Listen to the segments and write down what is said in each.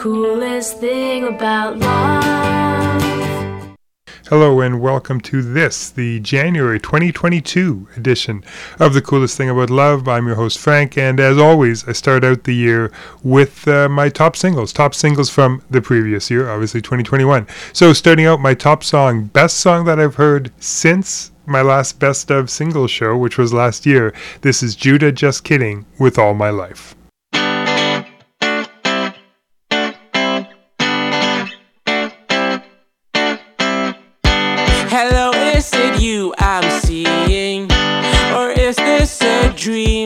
coolest thing about love. Hello, and welcome to this, the January 2022 edition of The Coolest Thing About Love. I'm your host, Frank, and as always, I start out the year with uh, my top singles, top singles from the previous year, obviously 2021. So, starting out, my top song, best song that I've heard since my last best of single show, which was last year. This is Judah Just Kidding with All My Life. dream.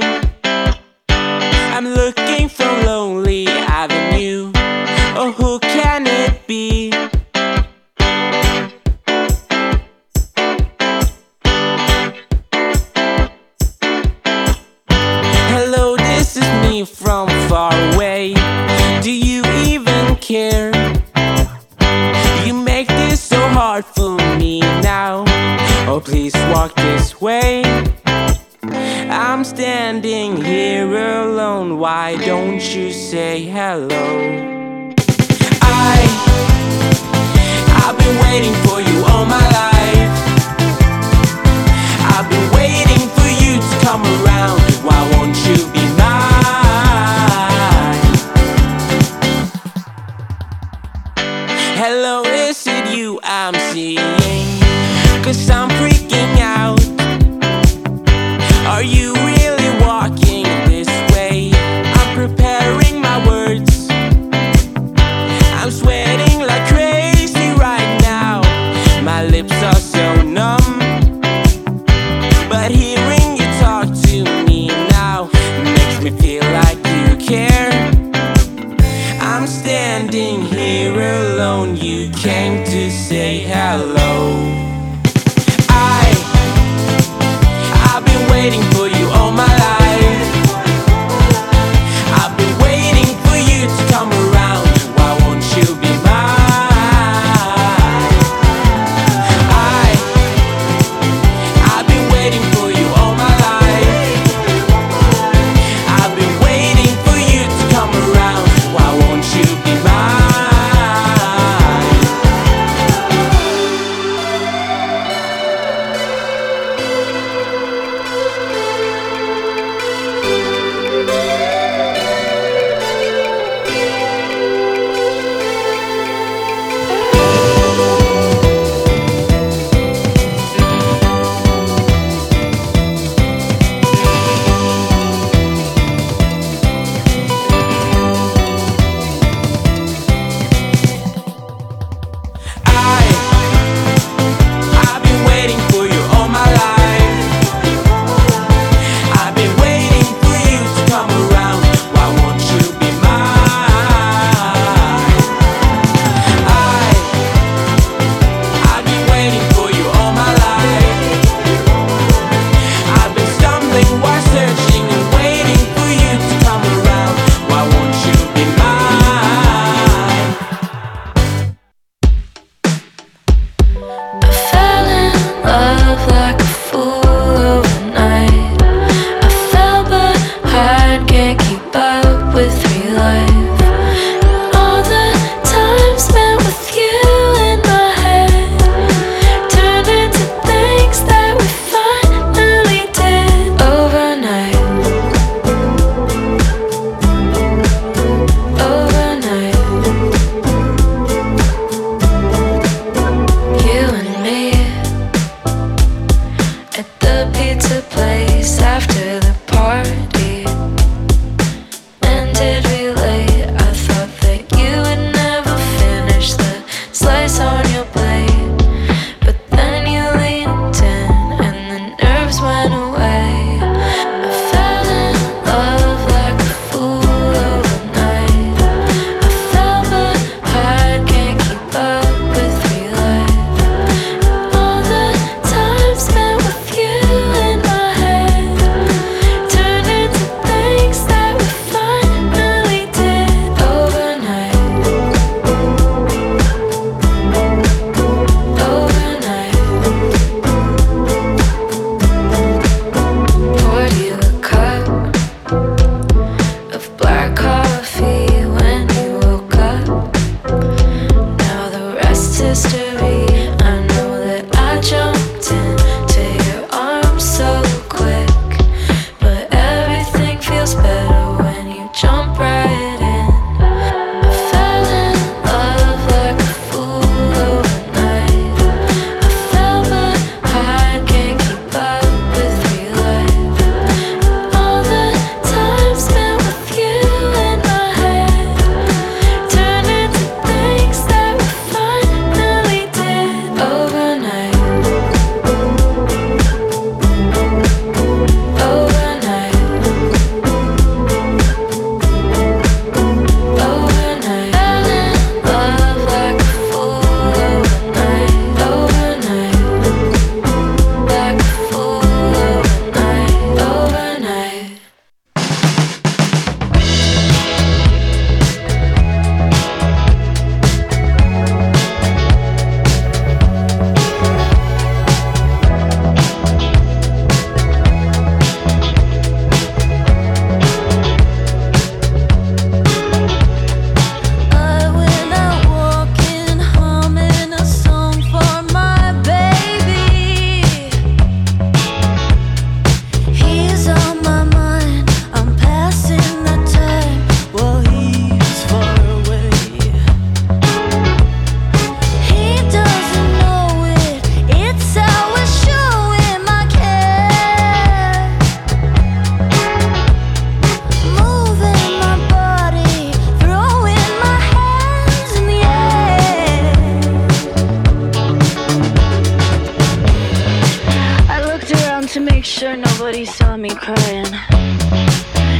Make sure nobody saw me crying.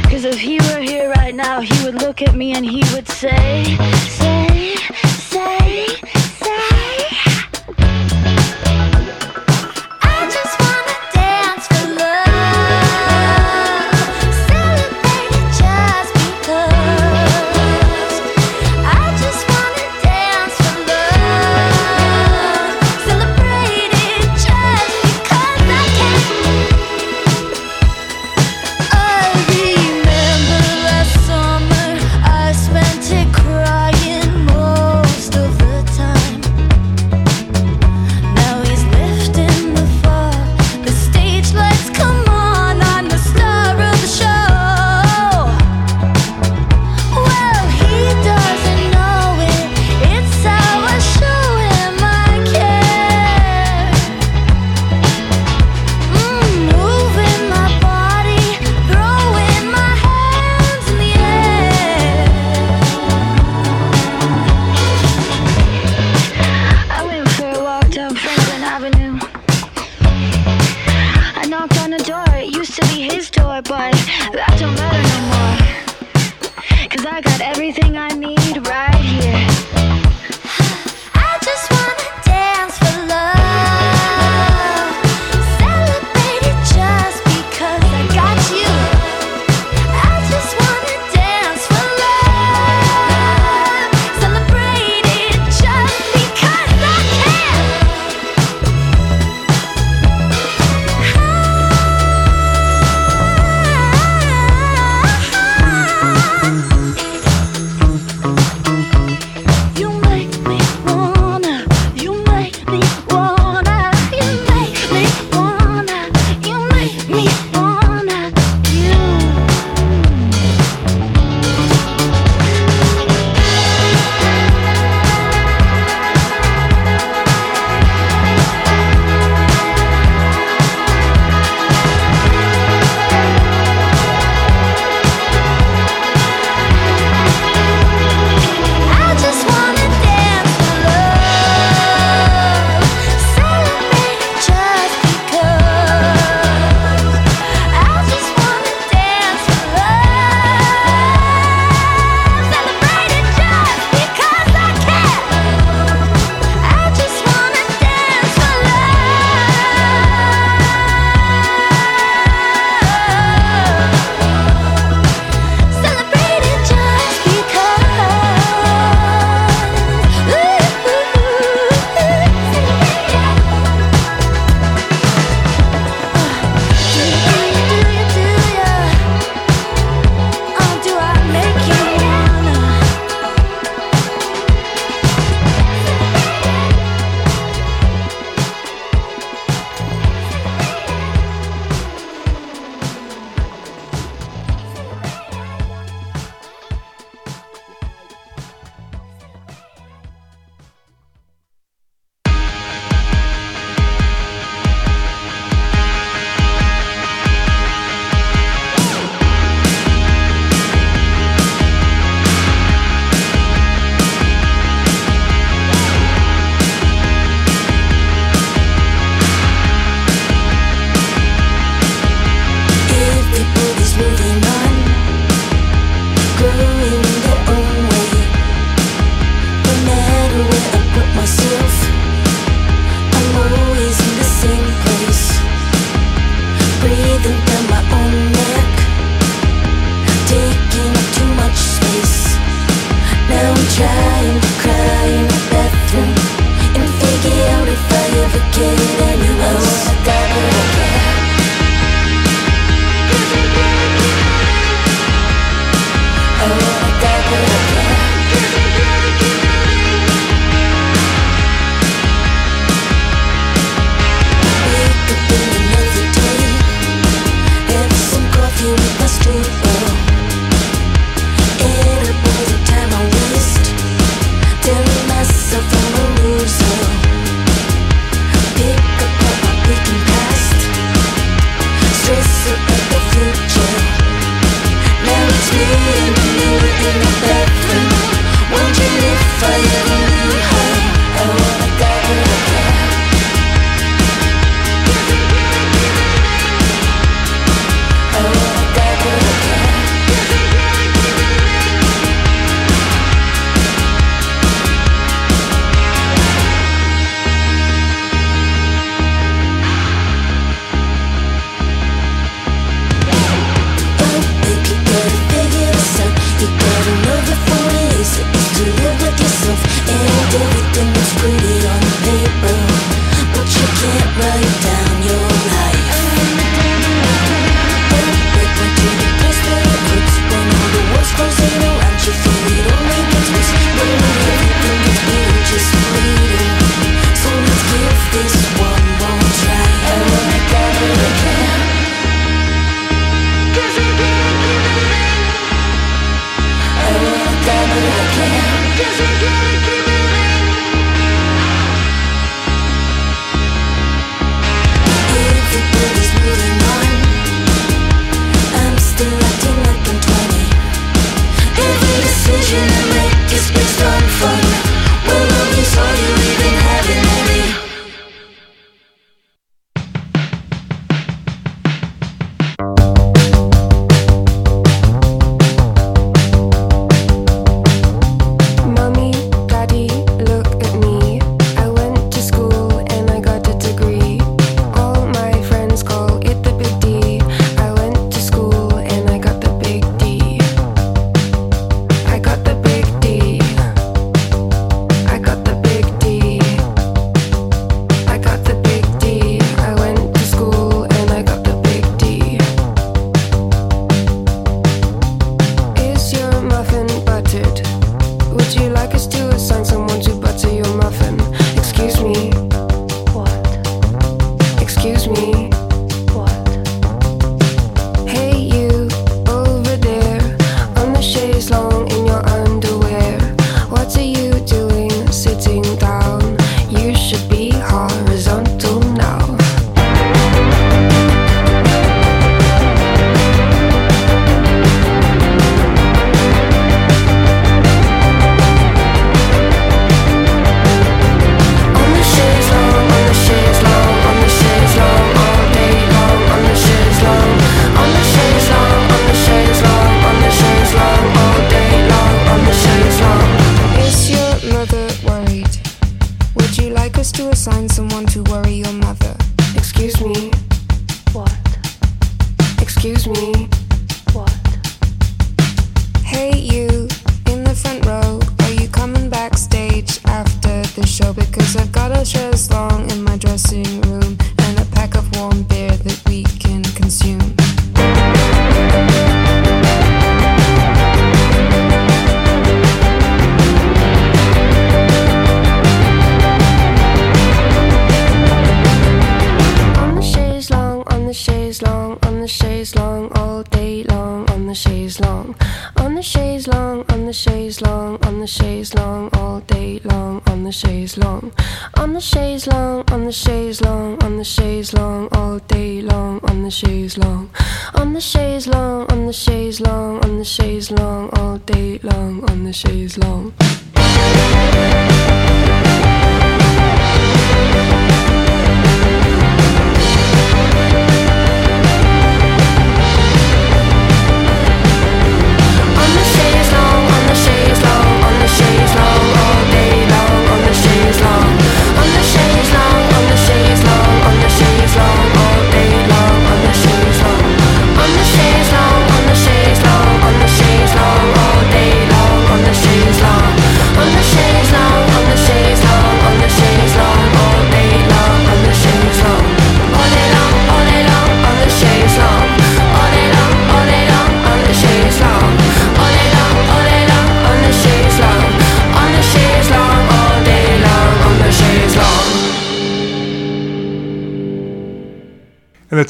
Cause if he were here right now, he would look at me and he would say, say,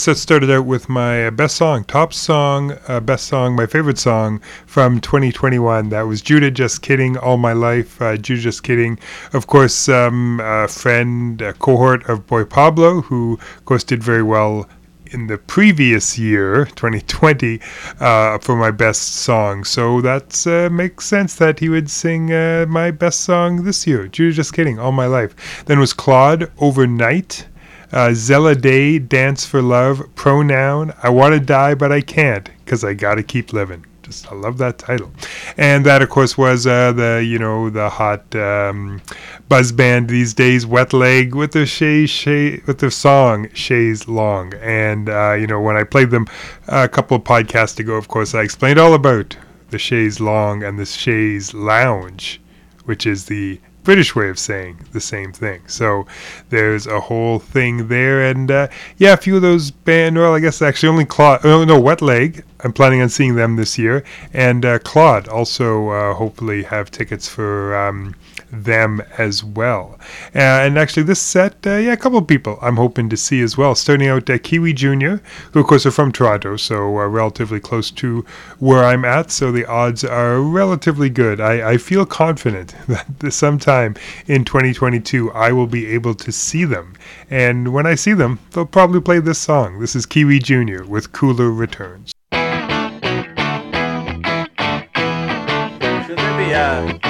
That started out with my best song, top song, uh, best song, my favorite song from 2021. That was Judah Just Kidding, All My Life. Uh, Judah Just Kidding, of course, um, a friend, a cohort of Boy Pablo, who, of course, did very well in the previous year, 2020, uh, for my best song. So that uh, makes sense that he would sing uh, my best song this year. Judah Just Kidding, All My Life. Then was Claud, Overnight. Uh, Zella Day, Dance for Love, Pronoun, I Want to Die But I Can't, because I Gotta Keep Living. Just, I love that title. And that, of course, was uh, the, you know, the hot um, buzz band these days, Wet Leg, with their Shay, Shay, with their song, Chaise Longue. And, uh, you know, when I played them a couple of podcasts ago, of course, I explained all about the Chaise Longue and the Chaise Lounge, which is the British way of saying the same thing. So there's a whole thing there, and uh, yeah, a few of those band. Well, I guess actually only Claud. Oh no, Wet Leg. I'm planning on seeing them this year, and uh, Claud also uh, hopefully have tickets for um, them as well. Uh, and actually, this set, uh, yeah, a couple of people I'm hoping to see as well. Starting out uh, Kiwi Junior, who of course are from Toronto, so uh, relatively close to where I'm at. So the odds are relatively good. I, I feel confident that sometime in 2022 I will be able to see them. And when I see them, they'll probably play this song. This is Kiwi Junior with Cooler Returns. Should there be a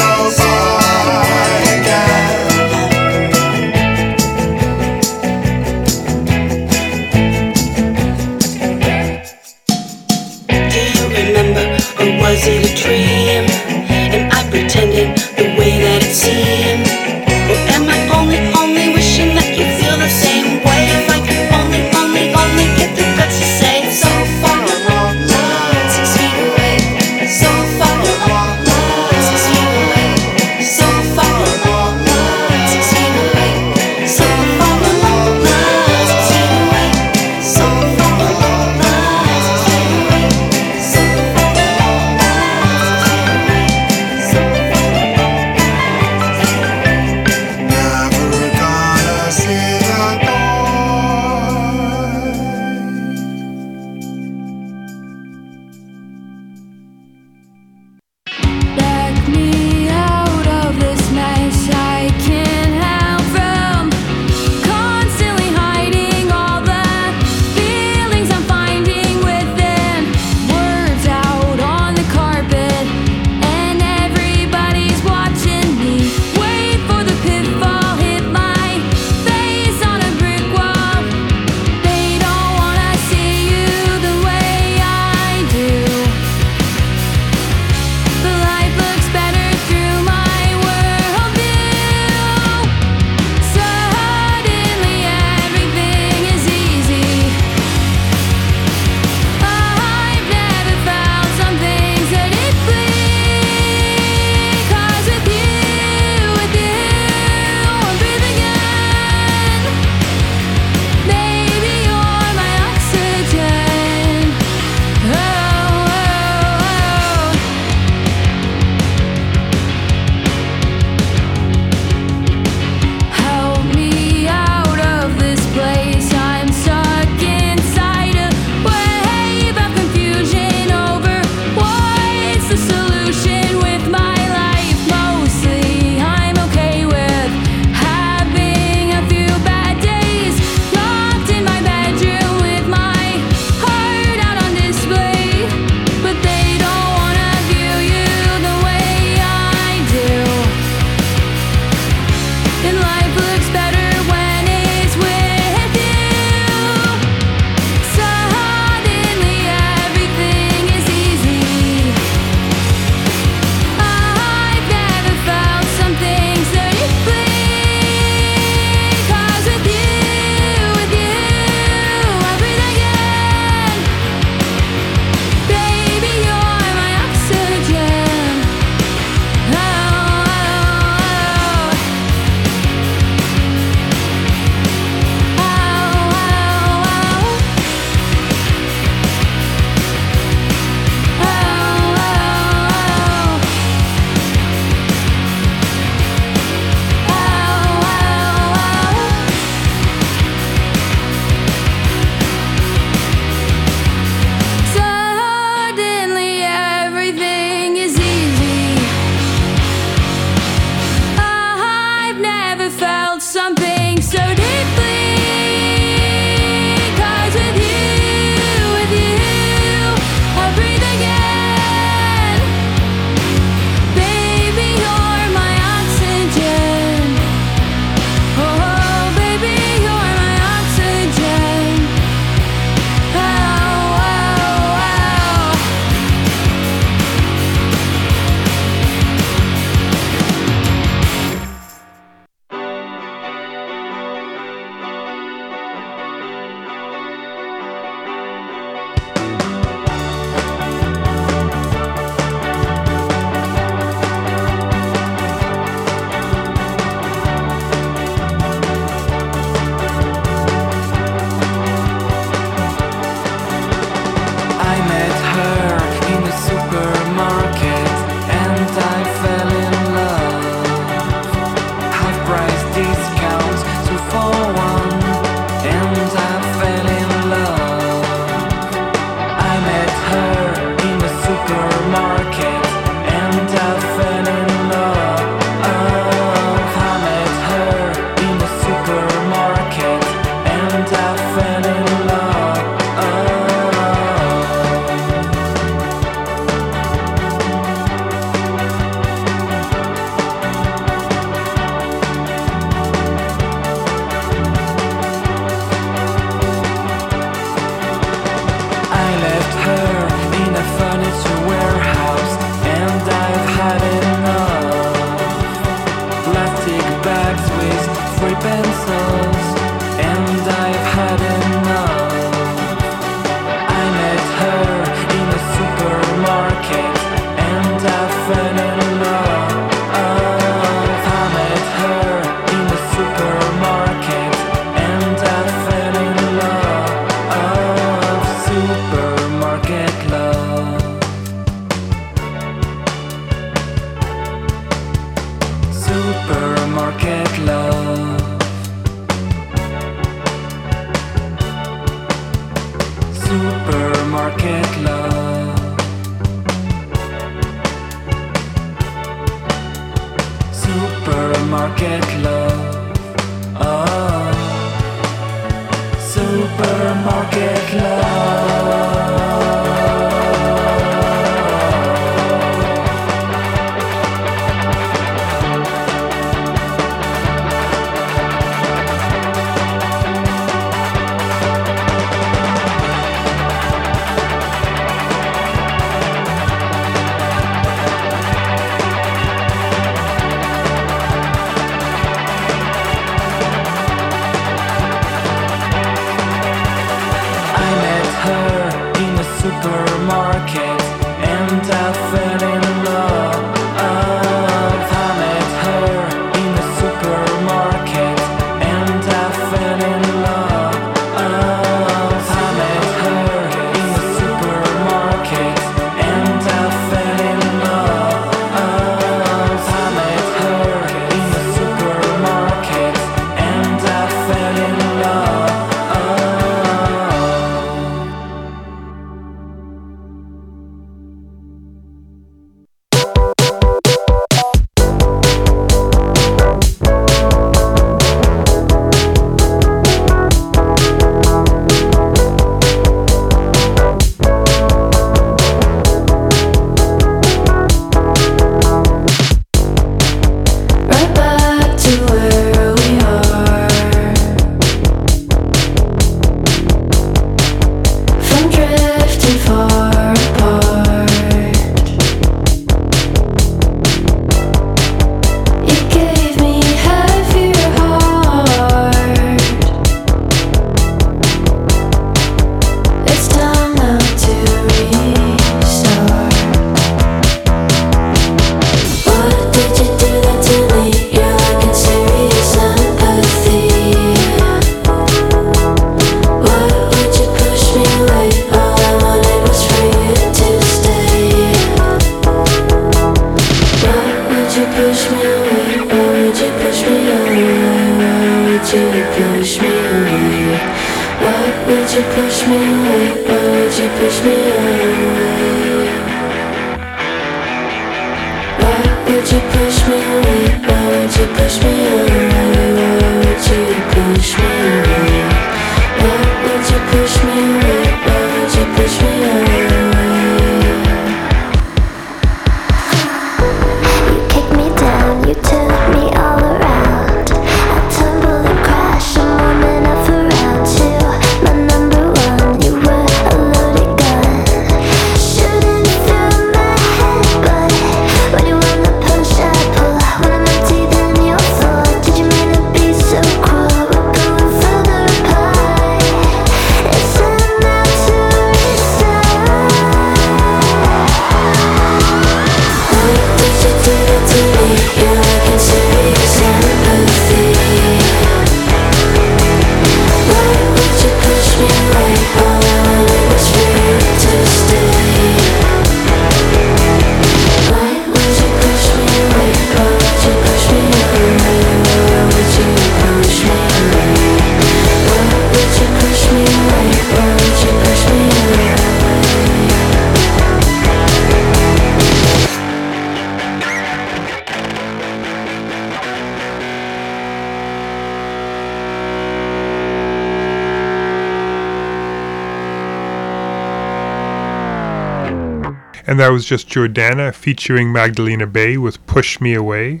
And that was just Jordana featuring Magdalena Bay with Push Me Away.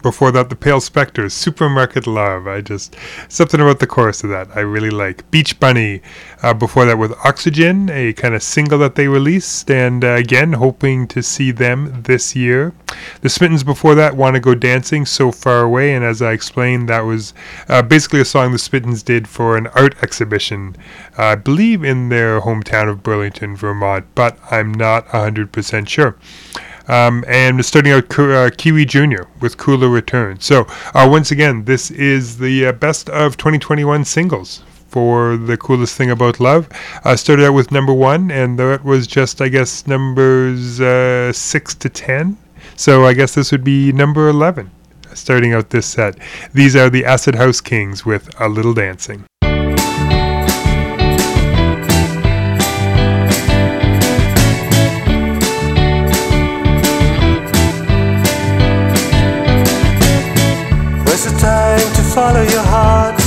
Before that, The Pale Spectres, Supermarket Love. I just, something about the chorus of that I really like. Beach Bunny, uh, before that with Oxygen, a kind of single that they released. And uh, again, hoping to see them this year. The Smittens before that, Want to Go Dancing, So Far Away, and as I explained, that was uh, basically a song the Smittens did for an art exhibition, I believe in their hometown of Burlington, Vermont, but I'm not 100% sure. Um, and starting out uh, Kiwi Jr. with Cooler Return. So, uh, once again, this is the uh, best of 2021 singles for The Coolest Thing About Love. I started out with number one, and that was just, I guess, numbers uh, six to ten so I guess this would be number 11 starting out this set. These are the Acid House Kings with A Little Dancing. Time to follow your heart.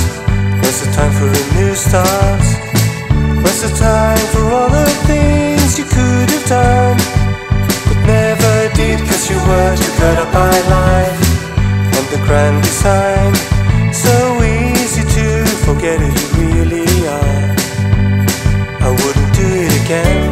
Time for a new start. Time for all the things you could have done. Did cause you were up by life And the grand design. So easy to forget who you really are. I wouldn't do it again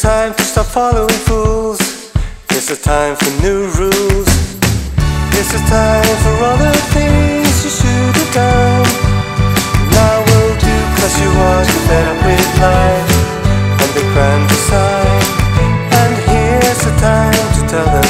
time to stop following fools. Here's the time for new rules. Here's the time for all the things you should have done. Now we'll do, cause you too fed up with life and the grand design. And here's the time to tell them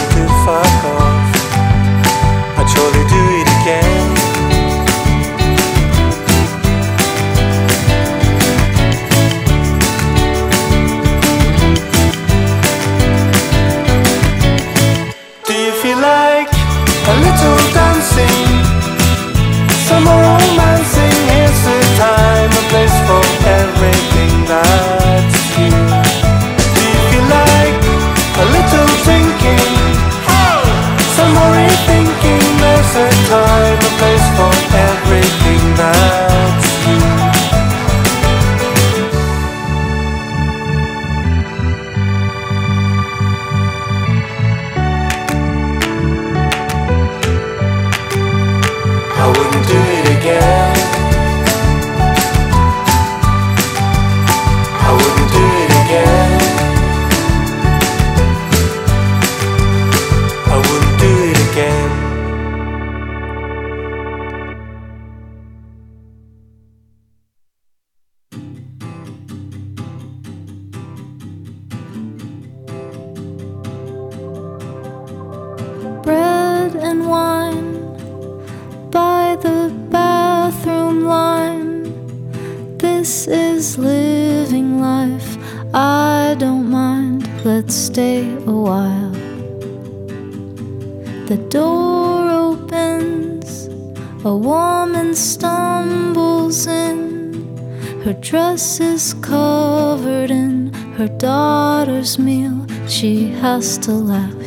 is living life. I don't mind. Let's stay a while. The door opens. A woman stumbles in. Her dress is covered in her daughter's meal. She has to laugh.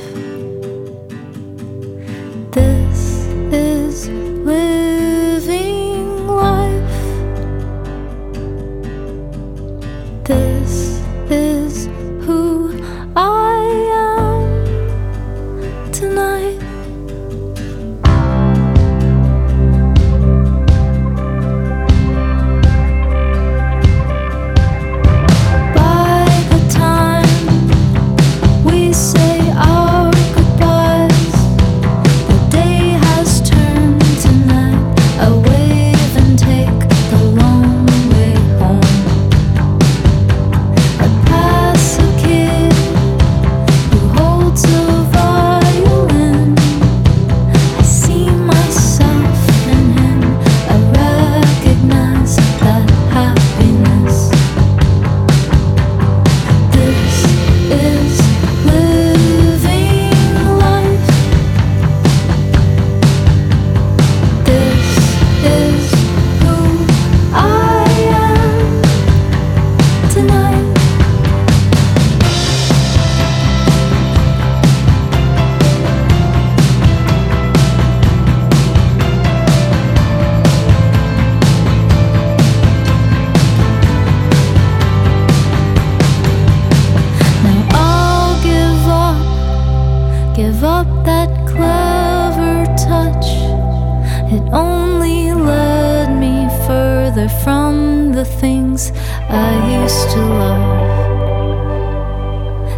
I used to love.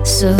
So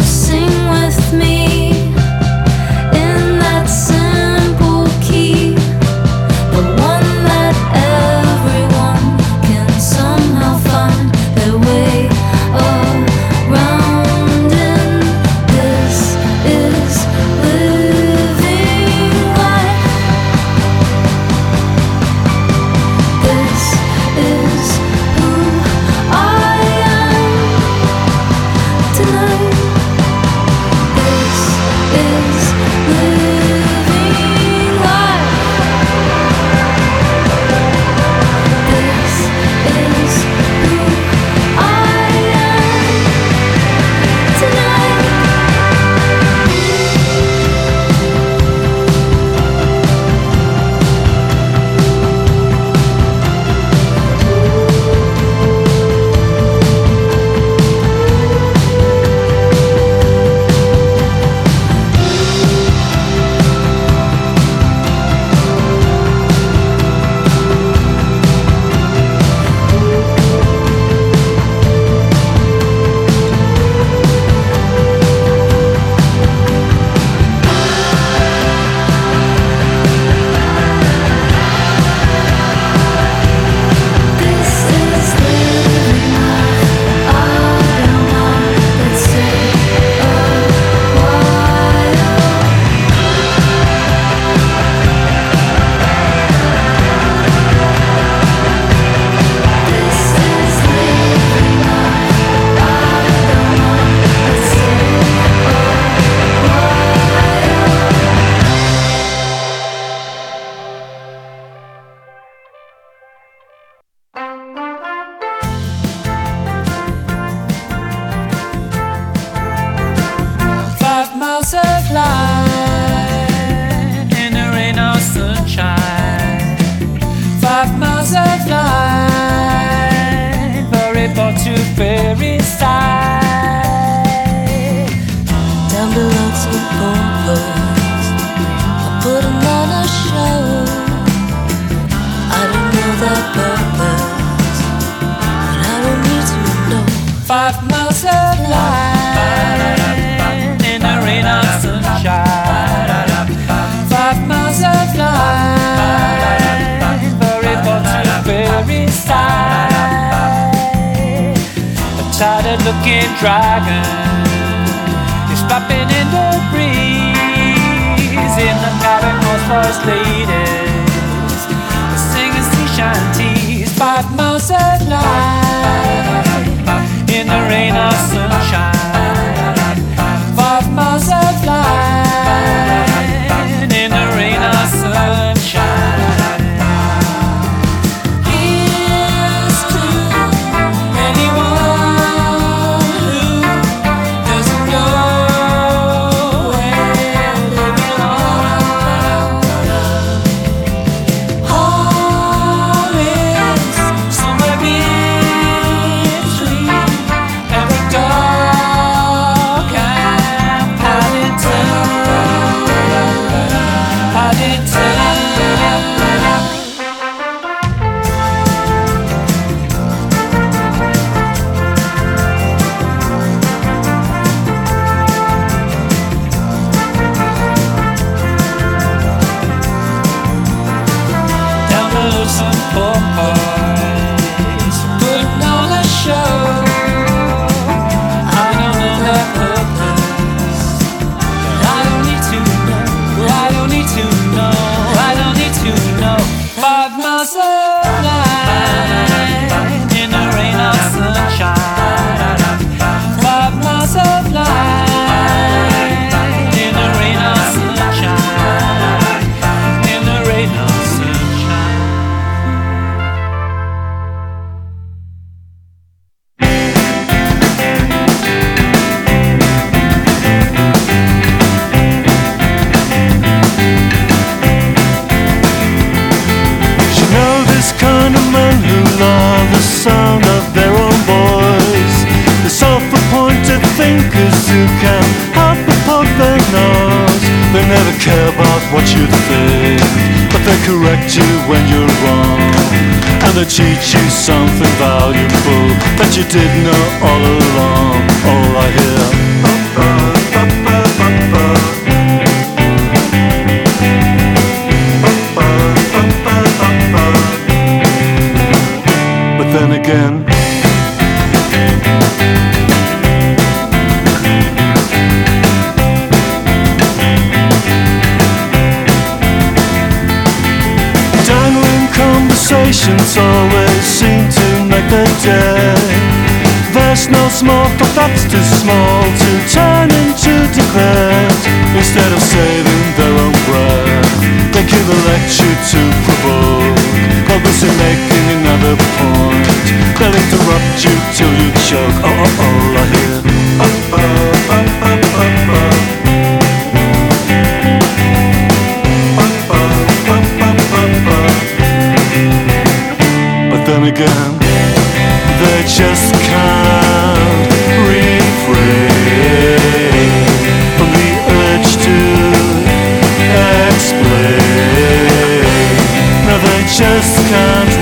to teach you something valuable that you didn't know all along. All I hear. no small talk that's too small to turn into declared Instead of saving their own breath They give a lecture to provoke. Obviously making another point. They'll interrupt you till you choke. Oh, oh, oh, I hear. But then again, they just Come.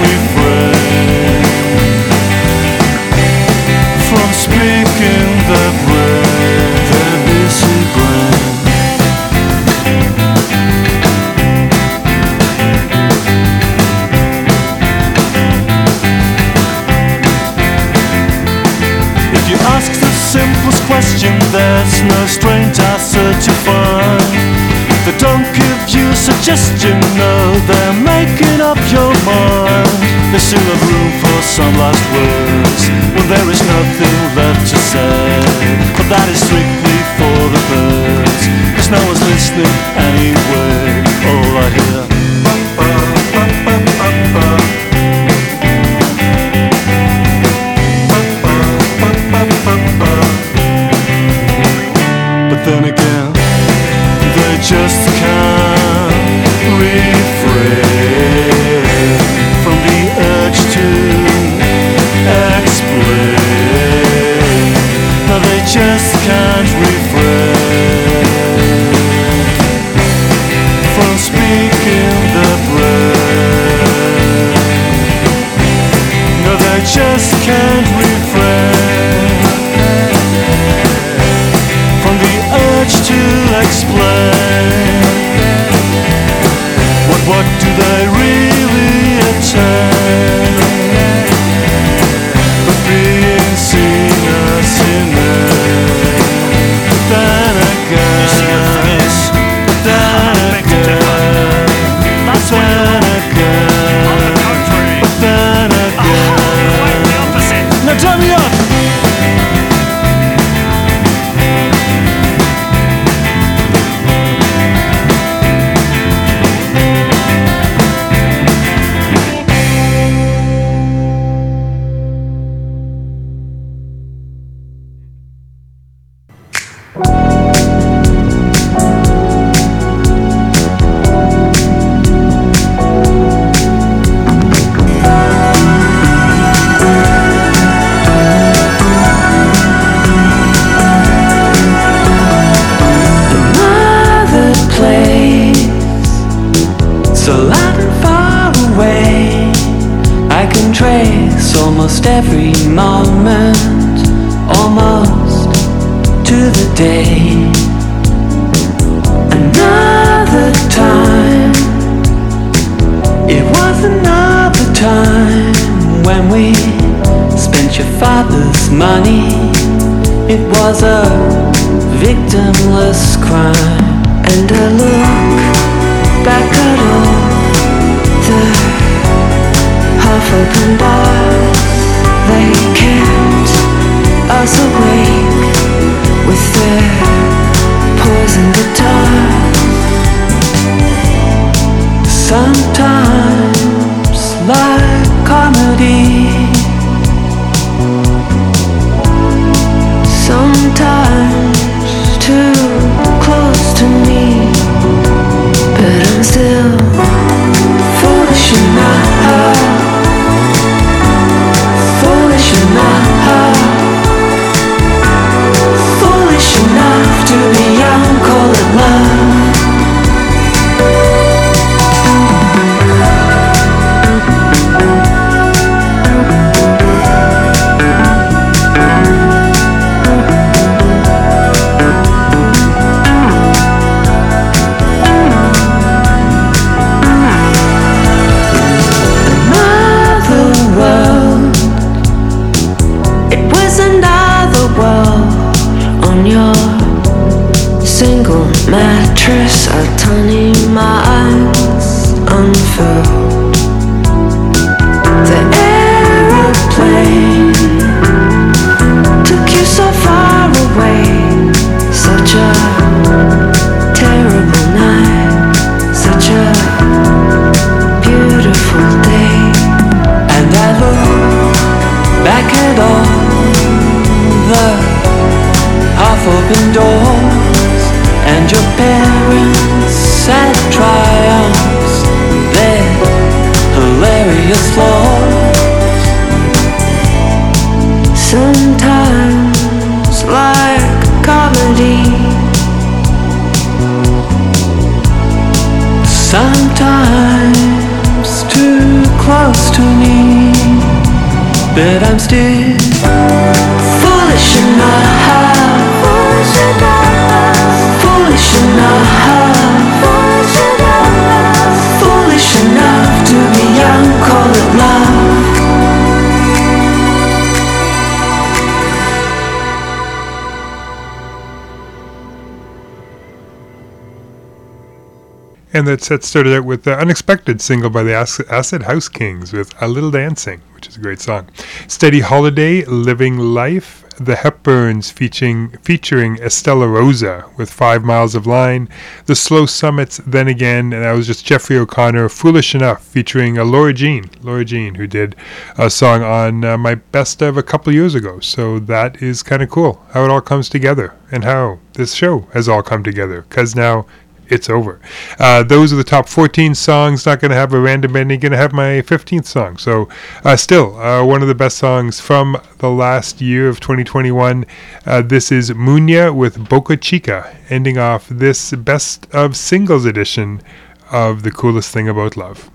still have room for some last words. When there is nothing left to say But that is strictly for the birds. Cause no one's listening anyway. was a victimless crime. I'm And that set started out with the unexpected single by the Acid House Kings with A Little Dancing, which is a great song. Steady Holiday, Living Life, The Hepburns featuring, featuring Estella Rosa with Five Miles of Line, The Slow Summits, Then Again, and that was just Geoffrey O'Connor, Foolish Enough, featuring uh, Laura Jean, Laura Jean, who did a song on uh, my best of a couple years ago. So that is kind of cool how it all comes together and how this show has all come together because now it's over. Uh, those are the top 14 songs. Not going to have a random ending. Going to have my 15th song. So, uh, still, uh, one of the best songs from the last year of 2021. Uh, this is Munya with Boca Chica, ending off this best of singles edition of The Coolest Thing About Love.